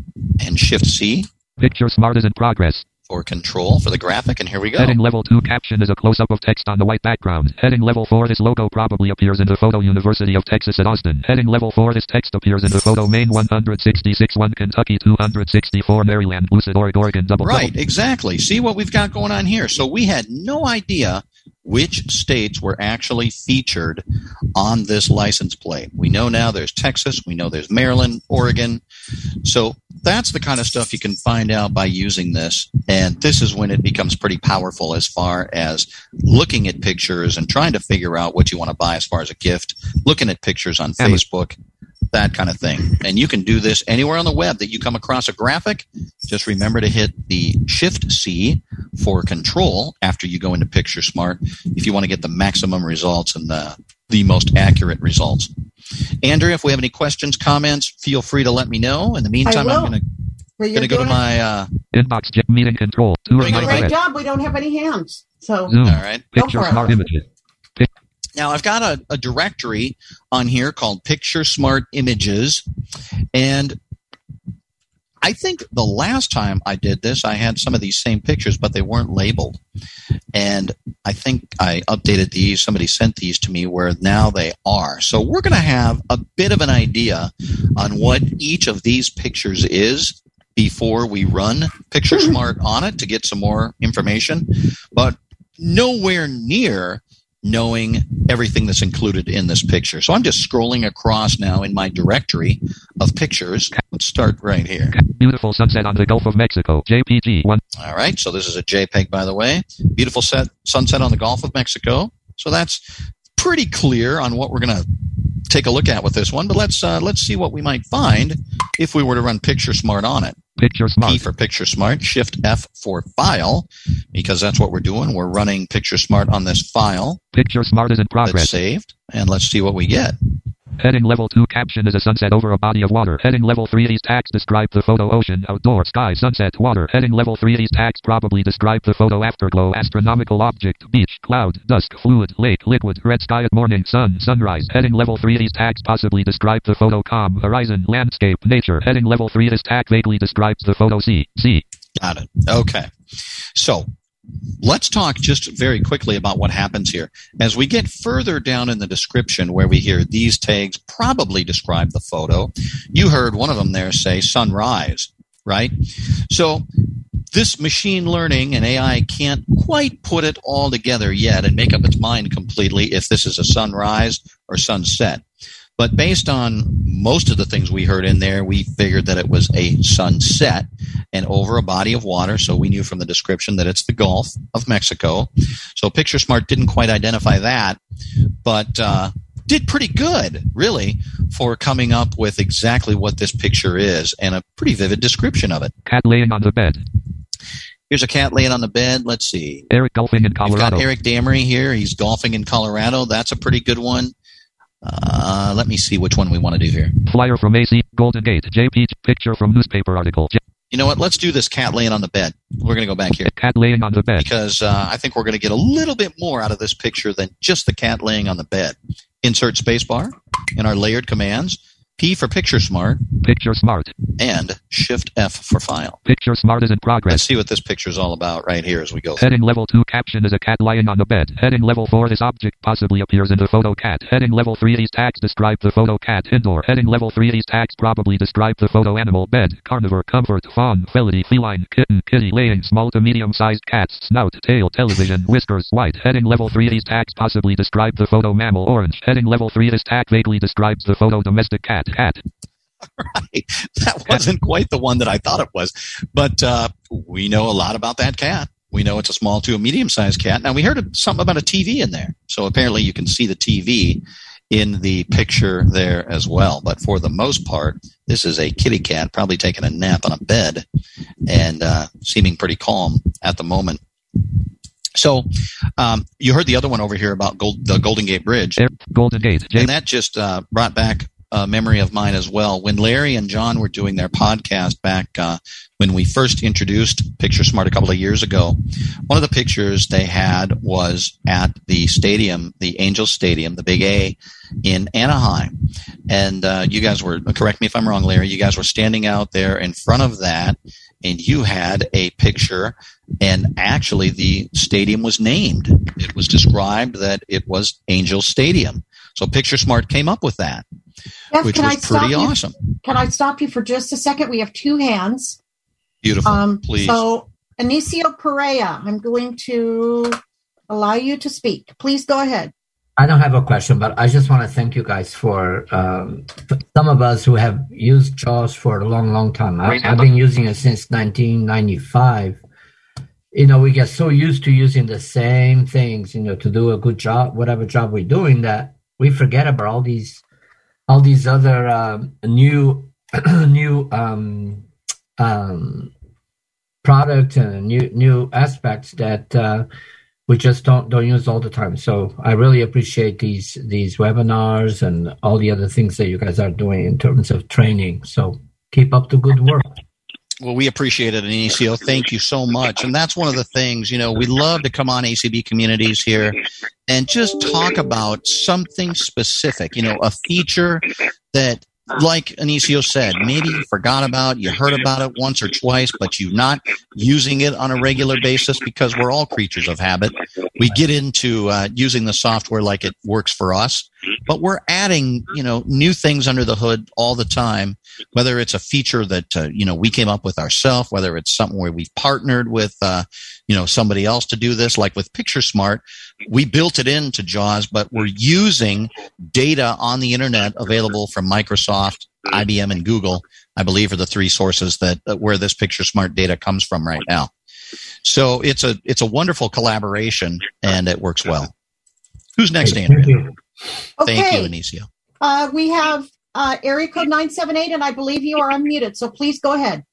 and Shift C picture smart is in progress for Control for the graphic, and here we go. heading level 2 caption is a close up of text on the white background heading level 4 this logo probably appears in the photo University of Texas at Austin heading level 4 this text appears in the photo Maine 166 1 Kentucky 264 Maryland Lucid Oregon Oregon double Right, double. exactly. See what we've got going on here. So we had no idea which states were actually featured on this license plate. We know now there's Texas, we know there's Maryland, Oregon. So that's the kind of stuff you can find out by using this. And this is when it becomes pretty powerful as far as looking at pictures and trying to figure out what you want to buy as far as a gift, looking at pictures on Amazon. Facebook, that kind of thing. And you can do this anywhere on the web that you come across a graphic. Just remember to hit the Shift C for control after you go into Picture Smart if you want to get the maximum results and the, the most accurate results. Andrea, if we have any questions, comments, feel free to let me know. In the meantime. I'm going to Where you're going to go to my. Uh, inbox j- meeting control Doing a it reminder right great job. We don't have any hands. So zoom all right. picture Go for it. smart images Now I've got a, a directory on here called Picture Smart Images, and I think the last time I did this, I had some of these same pictures, but they weren't labeled. And I think I updated these. Somebody sent these to me where now they are. So we're going to have a bit of an idea on what each of these pictures is before we run Picture mm-hmm. Smart on it to get some more information, but nowhere near knowing everything that's included in this picture. So I'm just scrolling across now in my directory of pictures. Let's start right here. beautiful sunset on the Gulf of Mexico JPG one All right. So this is a JPEG, by the way. Beautiful set sunset on the Gulf of Mexico. So that's pretty clear on what we're going to take a look at with this one. But let's uh, let's see what we might find if we were to run Picture Smart on it. Picture smart P for Picture Smart, Shift F for File, because that's what we're doing. We're running Picture Smart on this file picture smart is in progress saved, and let's see what we get. Heading level 2 caption is a sunset over a body of water. Heading level 3 these tags describe the photo ocean, outdoor, sky, sunset, water. Heading level 3 these tags probably describe the photo afterglow, astronomical object, beach, cloud, dusk, fluid, lake, liquid, red sky at morning, sun, sunrise. Heading level 3 these tags possibly describe the photo calm, horizon, landscape, nature. Heading level 3 this tag vaguely describes the photo sea, sea. Got it. Okay. So let's talk just very quickly about what happens here. As we get further down in the description where we hear these tags probably describe the photo, you heard one of them there say sunrise, right? So this machine learning and AI can't quite put it all together yet and make up its mind completely if this is a sunrise or sunset. But based on most of the things we heard in there, we figured that it was a sunset and over a body of water. So we knew from the description that it's the Gulf of Mexico. So Picture Smart didn't quite identify that, but uh, did pretty good, really, for coming up with exactly what this picture is and a pretty vivid description of it. Cat laying on the bed. Here's a cat laying on the bed. Let's see. Eric golfing in Colorado. We've got Eric Damery here. He's golfing in Colorado. That's a pretty good one. Uh, let me see which one we want to do here. Flyer from AC, Golden Gate, JP, picture from newspaper article. J- You know what? Let's do this cat laying on the bed. We're going to go back here cat laying on the bed. because uh, I think we're going to get a little bit more out of this picture than just the cat laying on the bed. Insert spacebar in our layered commands. P for Picture Smart Picture smart. and Shift F for File. Picture smart is in progress. Let's see what this picture is all about right here as we go. Heading level 2 caption is a cat lying on the bed. Heading level 4 this object possibly appears in the photo cat. Heading level 3 these tags describe the photo cat indoor. Heading level 3 these tags probably describe the photo animal bed. Carnivore, comfort, fawn, felony, feline, kitten, kitty, laying, small to medium sized cats, snout, tail, television, [laughs] whiskers, white. Heading level 3 these tags possibly describe the photo mammal orange. Heading level 3 this tag vaguely describes the photo domestic cat cat. that wasn't quite the one that I thought it was, but uh, we know a lot about that cat. We know it's a small to a medium sized cat. Now we heard something about a TV in there, so apparently you can see the TV in the picture there as well. But for the most part, this is a kitty cat, probably taking a nap on a bed and uh, seeming pretty calm at the moment. So um, you heard the other one over here about Gold, the Golden Gate Bridge. Golden Gate, And that just uh, brought back a memory of mine as well. When Larry and John were doing their podcast back uh, when we first introduced Picture Smart a couple of years ago, one of the pictures they had was at the stadium, the Angels Stadium, the Big A in Anaheim. And uh, you guys were, correct me if I'm wrong, Larry, you guys were standing out there in front of that and you had a picture and actually the stadium was named. It was described that it was Angel Stadium. So Picture Smart came up with that, Jeff, which can I was stop pretty you? awesome. Can I stop you for just a second? We have two hands. Beautiful. Um, Please. So, Anicio Perea, I'm going to allow you to speak. Please go ahead. I don't have a question, but I just want to thank you guys for um, for some of us who have used JAWS for a long, long time. I, I've been using it since 1995. You know, we get so used to using the same things, you know, to do a good job, whatever job we're doing, that we forget about all these, all these other um, new, [clears throat] new um, um, products and new new aspects that. Uh, we just don't don't use all the time. So I really appreciate these these webinars and all the other things that you guys are doing in terms of training. So keep up the good work. Well, we appreciate it, Anicio. Thank you so much. And that's one of the things, you know, we love to come on ACB communities here and just talk about something specific, you know, a feature that, like Anicio said, maybe you forgot about, you heard about it once or twice, but you're not using it on a regular basis because we're all creatures of habit. We get into uh, using the software like it works for us, but we're adding, you know, new things under the hood all the time whether it's a feature that uh, you know we came up with ourselves, whether it's something where we've partnered with uh, you know somebody else to do this, like with Picture Smart, we built it into JAWS, but we're using data on the internet available from Microsoft, IBM, and Google. I believe are the three sources that, that where this Picture Smart data comes from right now. So it's a it's a wonderful collaboration and it works well. Who's next, Andrea? You. Okay. Thank you, Anicio. Uh, we have uh, area code 978, and I believe you are unmuted. So please go ahead.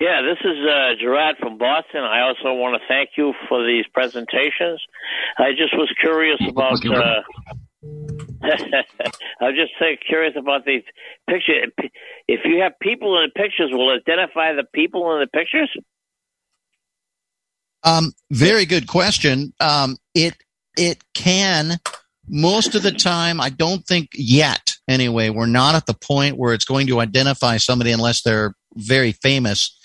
Yeah, this is uh, Gerard from Boston. I also want to thank you for these presentations. I just was curious about uh, [laughs] I was just so curious about these pictures. If you have people in the pictures, will it identify the people in the pictures? Um, very good question. Um, it it can. Most of the time, I don't think yet. Anyway, we're not at the point where it's going to identify somebody unless they're very famous.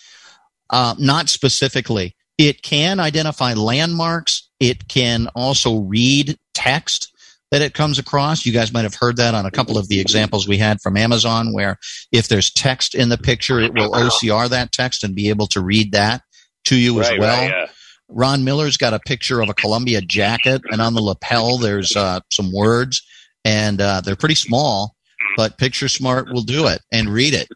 Uh, not specifically. It can identify landmarks. It can also read text that it comes across. You guys might have heard that on a couple of the examples we had from Amazon, where if there's text in the picture, it will OCR that text and be able to read that to you right, as well. Right, yeah. Ron Miller's got a picture of a Columbia jacket, and on the lapel there's uh, some words, and uh, they're pretty small, but Picture Smart will do it and read it.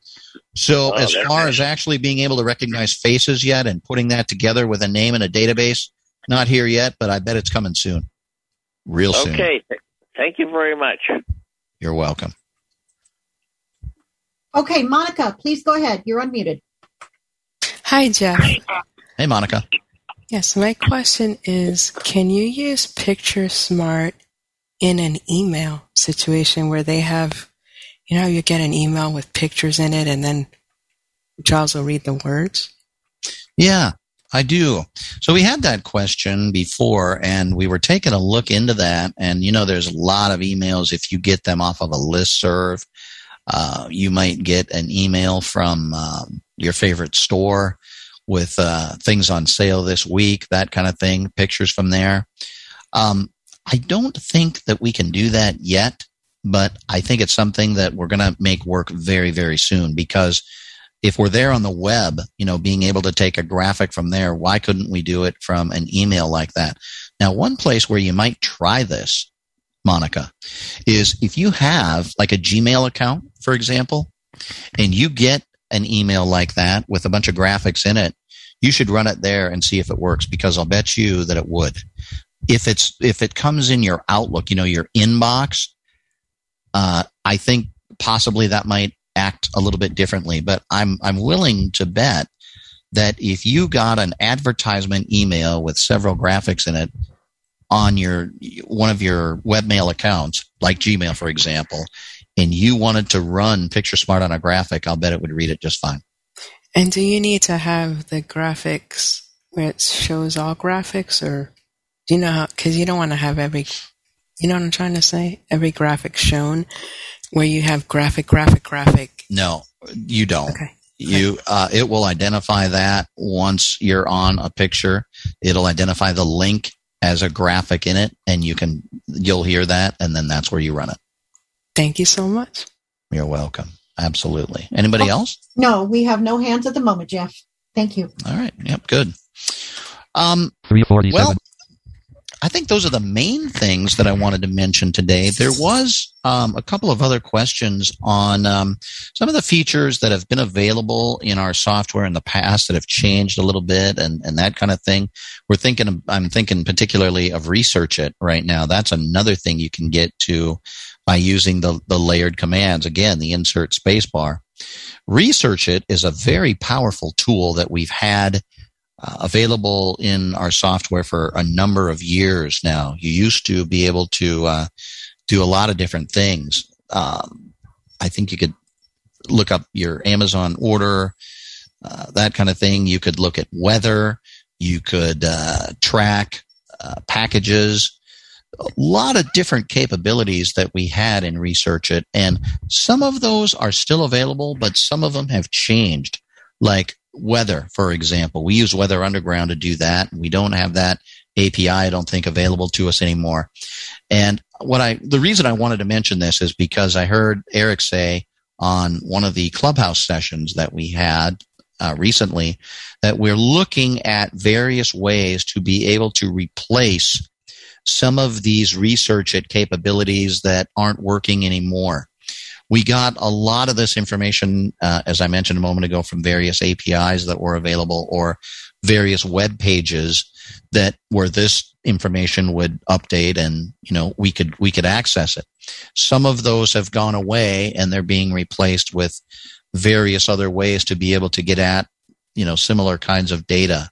So, Oh, as far nice. as actually being able to recognize faces yet and putting that together with a name and a database, not here yet, but I bet it's coming soon. Real soon. Okay. Thank you very much. You're welcome. Okay, Monica, please go ahead. You're unmuted. Hi, Jeff. Hey, Monica. Yes, my question is can you use Picture Smart in an email situation where they have, you know, you get an email with pictures in it and then JAWS will read the words? Yeah, I do. So we had that question before and we were taking a look into that. And, you know, there's a lot of emails if you get them off of a list serve. Uh, you might get an email from um, your favorite store with uh, things on sale this week, that kind of thing, pictures from there. Um, I don't think that we can do that yet, but I think it's something that we're going to make work very, very soon because if we're there on the web, you know, being able to take a graphic from there, why couldn't we do it from an email like that? Now, one place where you might try this, Monica, is if you have like a Gmail account, for example, and you get an email like that with a bunch of graphics in it, you should run it there and see if it works because I'll bet you that it would. If it's if it comes in your Outlook, you know, your inbox, uh, I think possibly that might act a little bit differently. But I'm I'm willing to bet that if you got an advertisement email with several graphics in it on your one of your webmail accounts, like Gmail, for example, and you wanted to run Picture Smart on a graphic, I'll bet it would read it just fine. And do you need to have the graphics where it shows all graphics or do you know how, cause you don't want to have every, you know what I'm trying to say? Every graphic shown where you have graphic, graphic, graphic. No, you don't. Okay. You, uh, it will identify that once you're on a picture. It'll identify the link as a graphic in it, and you can you'll hear that, and then that's where you run it. Thank you so much. You're welcome. Absolutely. Anybody else? No, we have no hands at the moment, Jeff. Thank you. All right. Yep. Good. Um, 347. well, I think those are the main things that I wanted to mention today. There was um, a couple of other questions on um, some of the features that have been available in our software in the past that have changed a little bit and, and that kind of thing. We're thinking, of, I'm thinking particularly of Research It right now. That's another thing you can get to by using the, the layered commands. Again, the insert spacebar. Research It is a very powerful tool that we've had uh, available in our software for a number of years now. You used to be able to uh, do a lot of different things. Um, I think you could look up your Amazon order, uh, that kind of thing. You could look at weather. You could uh, track uh, packages. A lot of different capabilities that we had in Research It, and some of those are still available, but some of them have changed. Like weather, for example. We use Weather Underground to do that. We don't have that API, I don't think, available to us anymore. And what I, the reason I wanted to mention this is because I heard Eric say on one of the clubhouse sessions that we had uh, recently that we're looking at various ways to be able to replace some of these research it capabilities that aren't working anymore we got a lot of this information, uh, as I mentioned a moment ago, from various APIs that were available or various web pages that where this information would update and you know we could we could access it. Some of those have gone away and they're being replaced with various other ways to be able to get at you know similar kinds of data.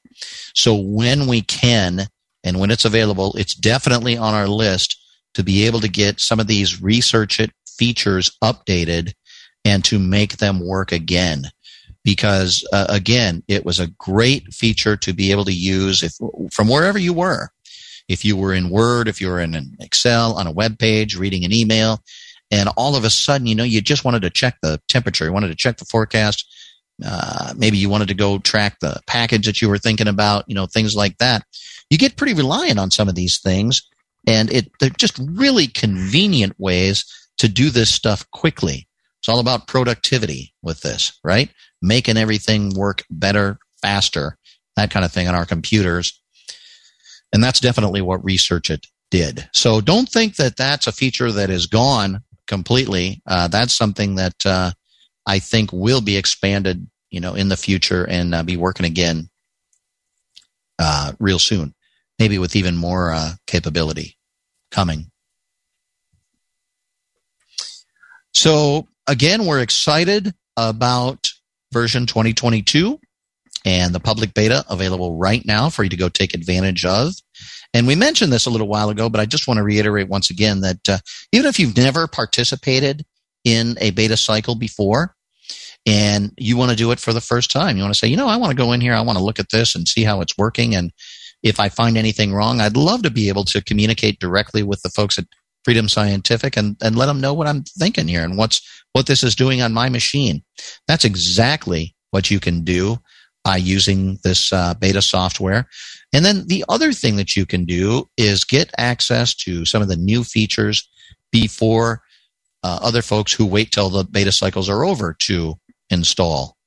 So when we can and when it's available, it's definitely on our list to be able to get some of these research it features updated and to make them work again. Because uh, again, it was a great feature to be able to use if, from wherever you were. If you were in Word, if you were in Excel, on a web page, reading an email, and all of a sudden, you know, you just wanted to check the temperature, you wanted to check the forecast, uh, maybe you wanted to go track the package that you were thinking about, you know, things like that. You get pretty reliant on some of these things, and it they're just really convenient ways to do this stuff quickly. It's all about productivity with this, right? Making everything work better, faster, that kind of thing on our computers. And that's definitely what Research It did. So don't think that that's a feature that is gone completely. Uh, that's something that uh, I think will be expanded, you know, in the future and uh, be working again uh, real soon, maybe with even more uh, capability coming. So again, we're excited about version 2022 and the public beta available right now for you to go take advantage of. And we mentioned this a little while ago, but I just want to reiterate once again that uh, even if you've never participated in a beta cycle before and you want to do it for the first time, you want to say, you know, I want to go in here, I want to look at this and see how it's working. And if I find anything wrong, I'd love to be able to communicate directly with the folks at Freedom Scientific and, and let them know what I'm thinking here and what's what this is doing on my machine. That's exactly what you can do by using this uh, beta software. And then the other thing that you can do is get access to some of the new features before uh, other folks who wait till the beta cycles are over to install,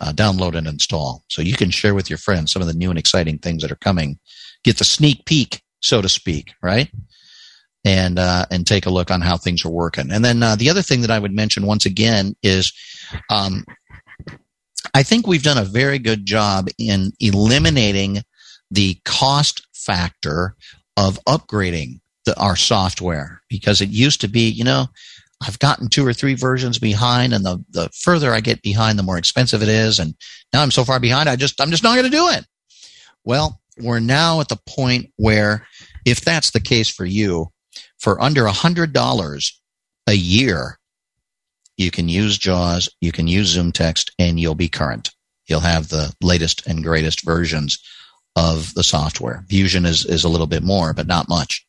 uh, download and install. So you can share with your friends some of the new and exciting things that are coming. Get the sneak peek, so to speak, right? And uh, and take a look on how things are working. And then uh, the other thing that I would mention once again is um, I think we've done a very good job in eliminating the cost factor of upgrading the, our software because it used to be, you know, I've gotten two or three versions behind and the, the further I get behind, the more expensive it is. And now I'm so far behind, I just, I'm just not going to do it. Well, we're now at the point where if that's the case for you, for under a hundred dollars a year, you can use JAWS, you can use ZoomText, and you'll be current. You'll have the latest and greatest versions of the software. Fusion is, is a little bit more, but not much.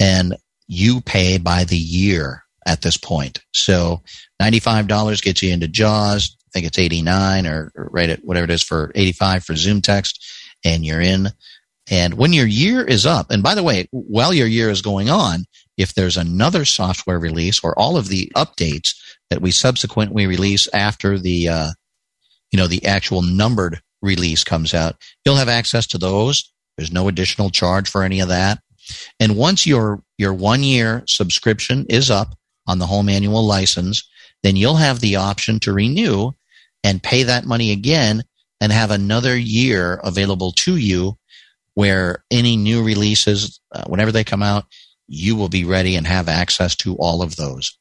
And you pay by the year at this point. So $95 gets you into JAWS. I think it's 89 or, or right at whatever it is for 85 for ZoomText and you're in. And when your year is up, and by the way, while your year is going on, if there's another software release or all of the updates that we subsequently release after the uh, you know the actual numbered release comes out you'll have access to those. There's no additional charge for any of that. And once your your one year subscription is up on the home annual license then you'll have the option to renew and pay that money again and have another year available to you where any new releases uh, whenever they come out you will be ready and have access to all of those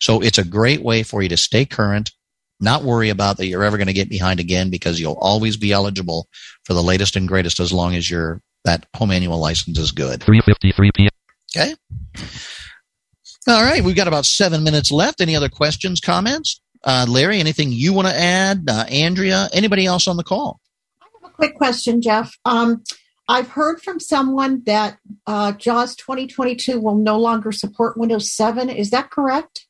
so it's a great way for you to stay current, not worry about that you're ever going to get behind again because you'll always be eligible for the latest and greatest as long as your that home annual license is good. 3:53 p.m. Okay. All right, we've got about seven minutes left. Any other questions, comments? Uh, Larry, anything you want to add? Uh, Andrea, anybody else on the call? I have a quick question, Jeff. Um, I've heard from someone that uh, JAWS 2022 will no longer support Windows 7. Is that correct?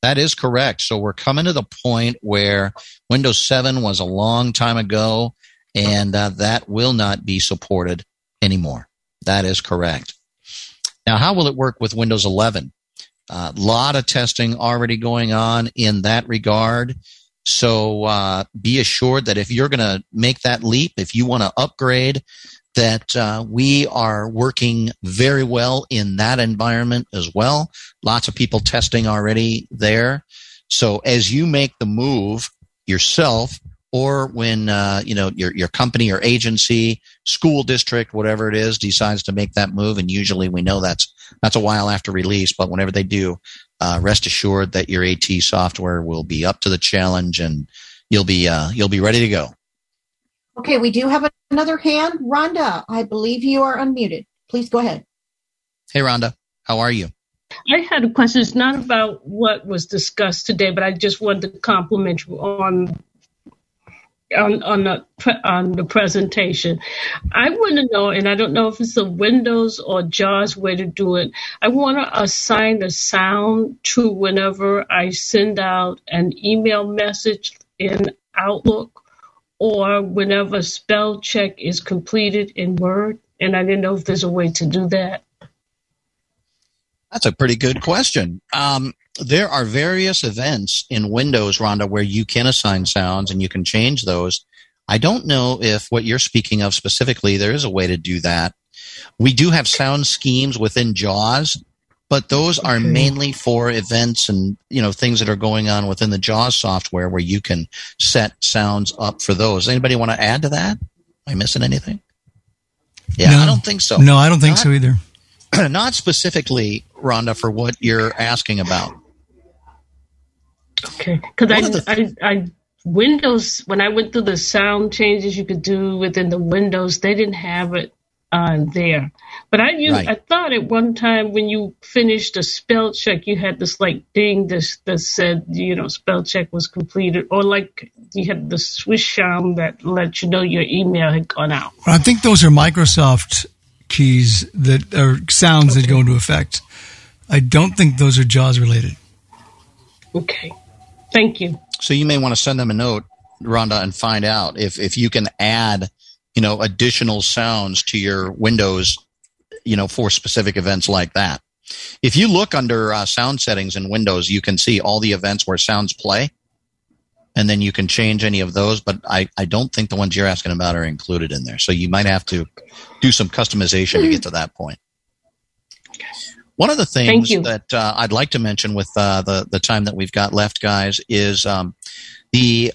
That is correct. So we're coming to the point where Windows 7 was a long time ago, and uh, that will not be supported anymore. That is correct. Now, how will it work with Windows 11? A uh, lot of testing already going on in that regard. So uh, be assured that if you're going to make that leap, if you want to upgrade, that uh, we are working very well in that environment as well. Lots of people testing already there. So as you make the move yourself, or when uh, you know your your company or agency, school district, whatever it is, decides to make that move, and usually we know that's that's a while after release, but whenever they do, uh, rest assured that your AT software will be up to the challenge, and you'll be uh, you'll be ready to go. Okay, we do have another hand. Rhonda, I believe you are unmuted. Please go ahead. Hey, Rhonda. How are you? I had a question. It's not about what was discussed today, but I just wanted to compliment you on on on the on the presentation. I want to know, and I don't know if it's a Windows or JAWS way to do it. I want to assign a sound to whenever I send out an email message in Outlook, or whenever spell check is completed in Word. And I didn't know if there's a way to do that. That's a pretty good question. Um, there are various events in Windows, Rhonda, where you can assign sounds and you can change those. I don't know if what you're speaking of specifically, there is a way to do that. We do have sound schemes within JAWS, but those are mainly for events and you know things that are going on within the JAWS software where you can set sounds up for those. Anybody want to add to that? Am I missing anything? Yeah, No. I don't think so. No, I don't think Not- so either. [clears throat] Not specifically, Rhonda, for what you're asking about. Okay, because I, the- I, I, Windows, when I went through the sound changes you could do within the Windows, they didn't have it uh, there. But I, used, Right. I thought at one time when you finished a spell check, you had this like ding this that said, you know, spell check was completed, or like you had the swish sound that let you know your email had gone out. I think those are Microsoft keys that are sounds that go into effect. I don't think those are JAWS related. Okay, thank you. So you may want to send them a note, Rhonda, and find out if, if you can add, you know, additional sounds to your Windows, you know, for specific events like that. If you look under uh, sound settings in Windows, you can see all the events where sounds play, and then you can change any of those. But I, I don't think the ones you're asking about are included in there. So you might have to do some customization to get to that point. One of the things that uh, I'd like to mention with uh, the the time that we've got left, guys, is um, the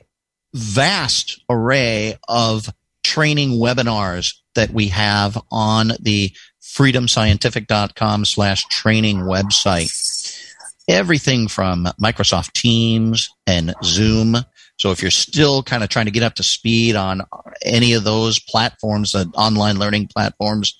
vast array of training webinars that we have on the freedomscientific.com slash training website. Everything from Microsoft Teams and Zoom. So if you're still kind of trying to get up to speed on any of those platforms, the online learning platforms,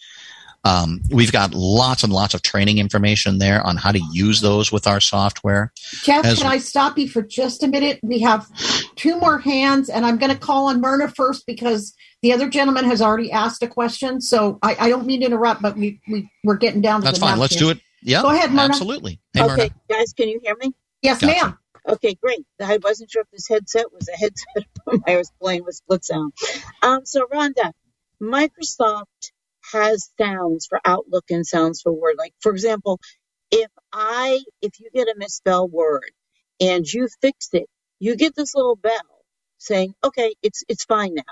um, we've got lots and lots of training information there on how to use those with our software. Jeff, As- can I stop you for just a minute? We have two more hands, and I'm going to call on Myrna first because the other gentleman has already asked a question. So I, I don't mean to interrupt, but we, we we're getting down to the That's the fine. Let's do it. Yeah. Go ahead, Myrna. Absolutely. Hey, okay, Myrna. guys, can you hear me? Yes, Gotcha. ma'am. Okay, great. I wasn't sure if this headset was a headset [laughs] I was playing with split sound. Um, so Rhonda, Microsoft has sounds for Outlook and sounds for Word. Like for example, if I if you get a misspelled word and you fix it, you get this little bell saying, "Okay, it's it's fine now."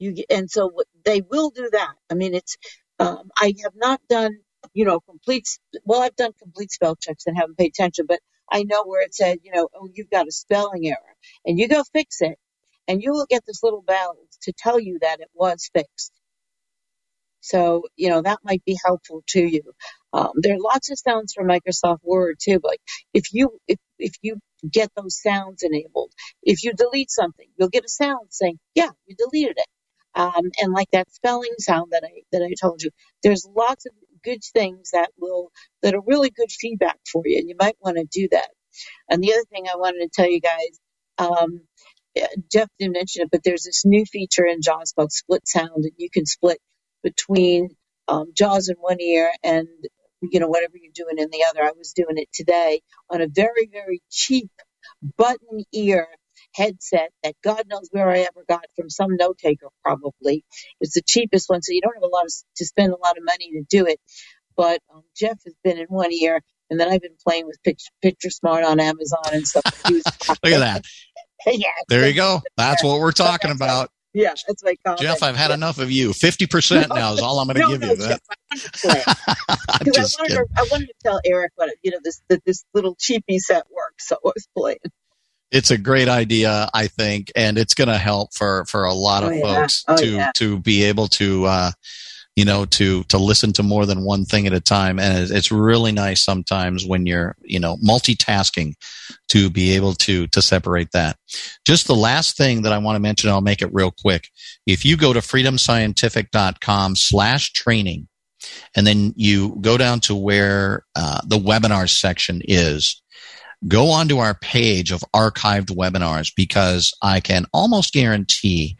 You get, and so they will do that. I mean, it's um, I have not done you know complete. Well, I've done complete spell checks and haven't paid attention, but I know where it said, you know, oh, you've got a spelling error, and you go fix it, and you will get this little bell to tell you that it was fixed. So, you know, that might be helpful to you. Um, there are lots of sounds for Microsoft Word too. But like if you if if you get those sounds enabled, if you delete something, you'll get a sound saying, "Yeah, you deleted it." Um, and like that spelling sound that I that I told you, there's lots of good things that will that are really good feedback for you, and you might want to do that. And the other thing I wanted to tell you guys, um, eh, Jeff didn't mention it, but there's this new feature in JAWS called split sound, and you can split between um, JAWS in one ear and you know whatever you're doing in the other. I was doing it today on a very very cheap button ear headset that God knows where I ever got from some note taker probably. It's the cheapest one, so you don't have a lot of, to spend a lot of money to do it. But um, Jeff has been in one ear, and then I've been playing with Picture, Picture Smart on Amazon and stuff. [laughs] Look at that. [laughs] yeah, There you go. That's what we're talking about. yeah, that's my comment. Jeff, I've had enough of you. 50% now is all I'm going to no, give no, you. Jeff, [laughs] I wanted to play. I'm just wanted, to, I wanted to tell Eric what you know this that this little cheapy set works, so I was playing. It's a great idea, I think, and it's going to help for, for a lot of Oh, yeah. folks Oh, to, yeah. to be able to, uh, you know, to, to listen to more than one thing at a time. And it's- really nice sometimes when you're, you know, multitasking to be able to, to separate that. Just the last thing that I want to mention, I'll make it real quick. If you go to freedomscientific.com slash training, and then you go down to where uh, the webinars section is. Go onto our page of archived webinars because I can almost guarantee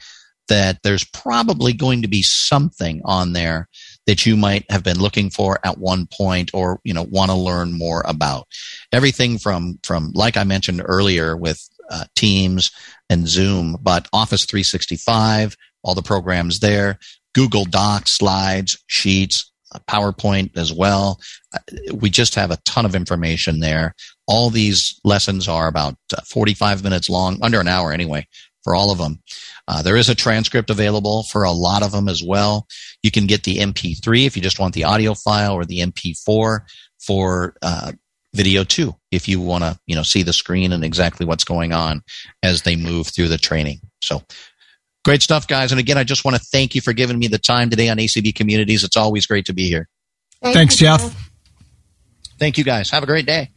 that there's probably going to be something on there that you might have been looking for at one point or you know want to learn more about. Everything from from like i mentioned earlier with uh, teams and zoom but office 365 all the programs there google docs slides sheets PowerPoint as well. Uh, we just have a ton of information there. All these lessons are about uh, 45 minutes long, under an hour anyway, for all of them. Uh, there is a transcript available for a lot of them as well. You can get the MP3 if you just want the audio file or the MP4 for uh, video too, if you want to, you know, see the screen and exactly what's going on as they move through the training. So Great stuff, guys. And again, I just want to thank you for giving me the time today on ACB Communities. It's always great to be here. Thanks, Jeff. Thank you, guys. Have a great day.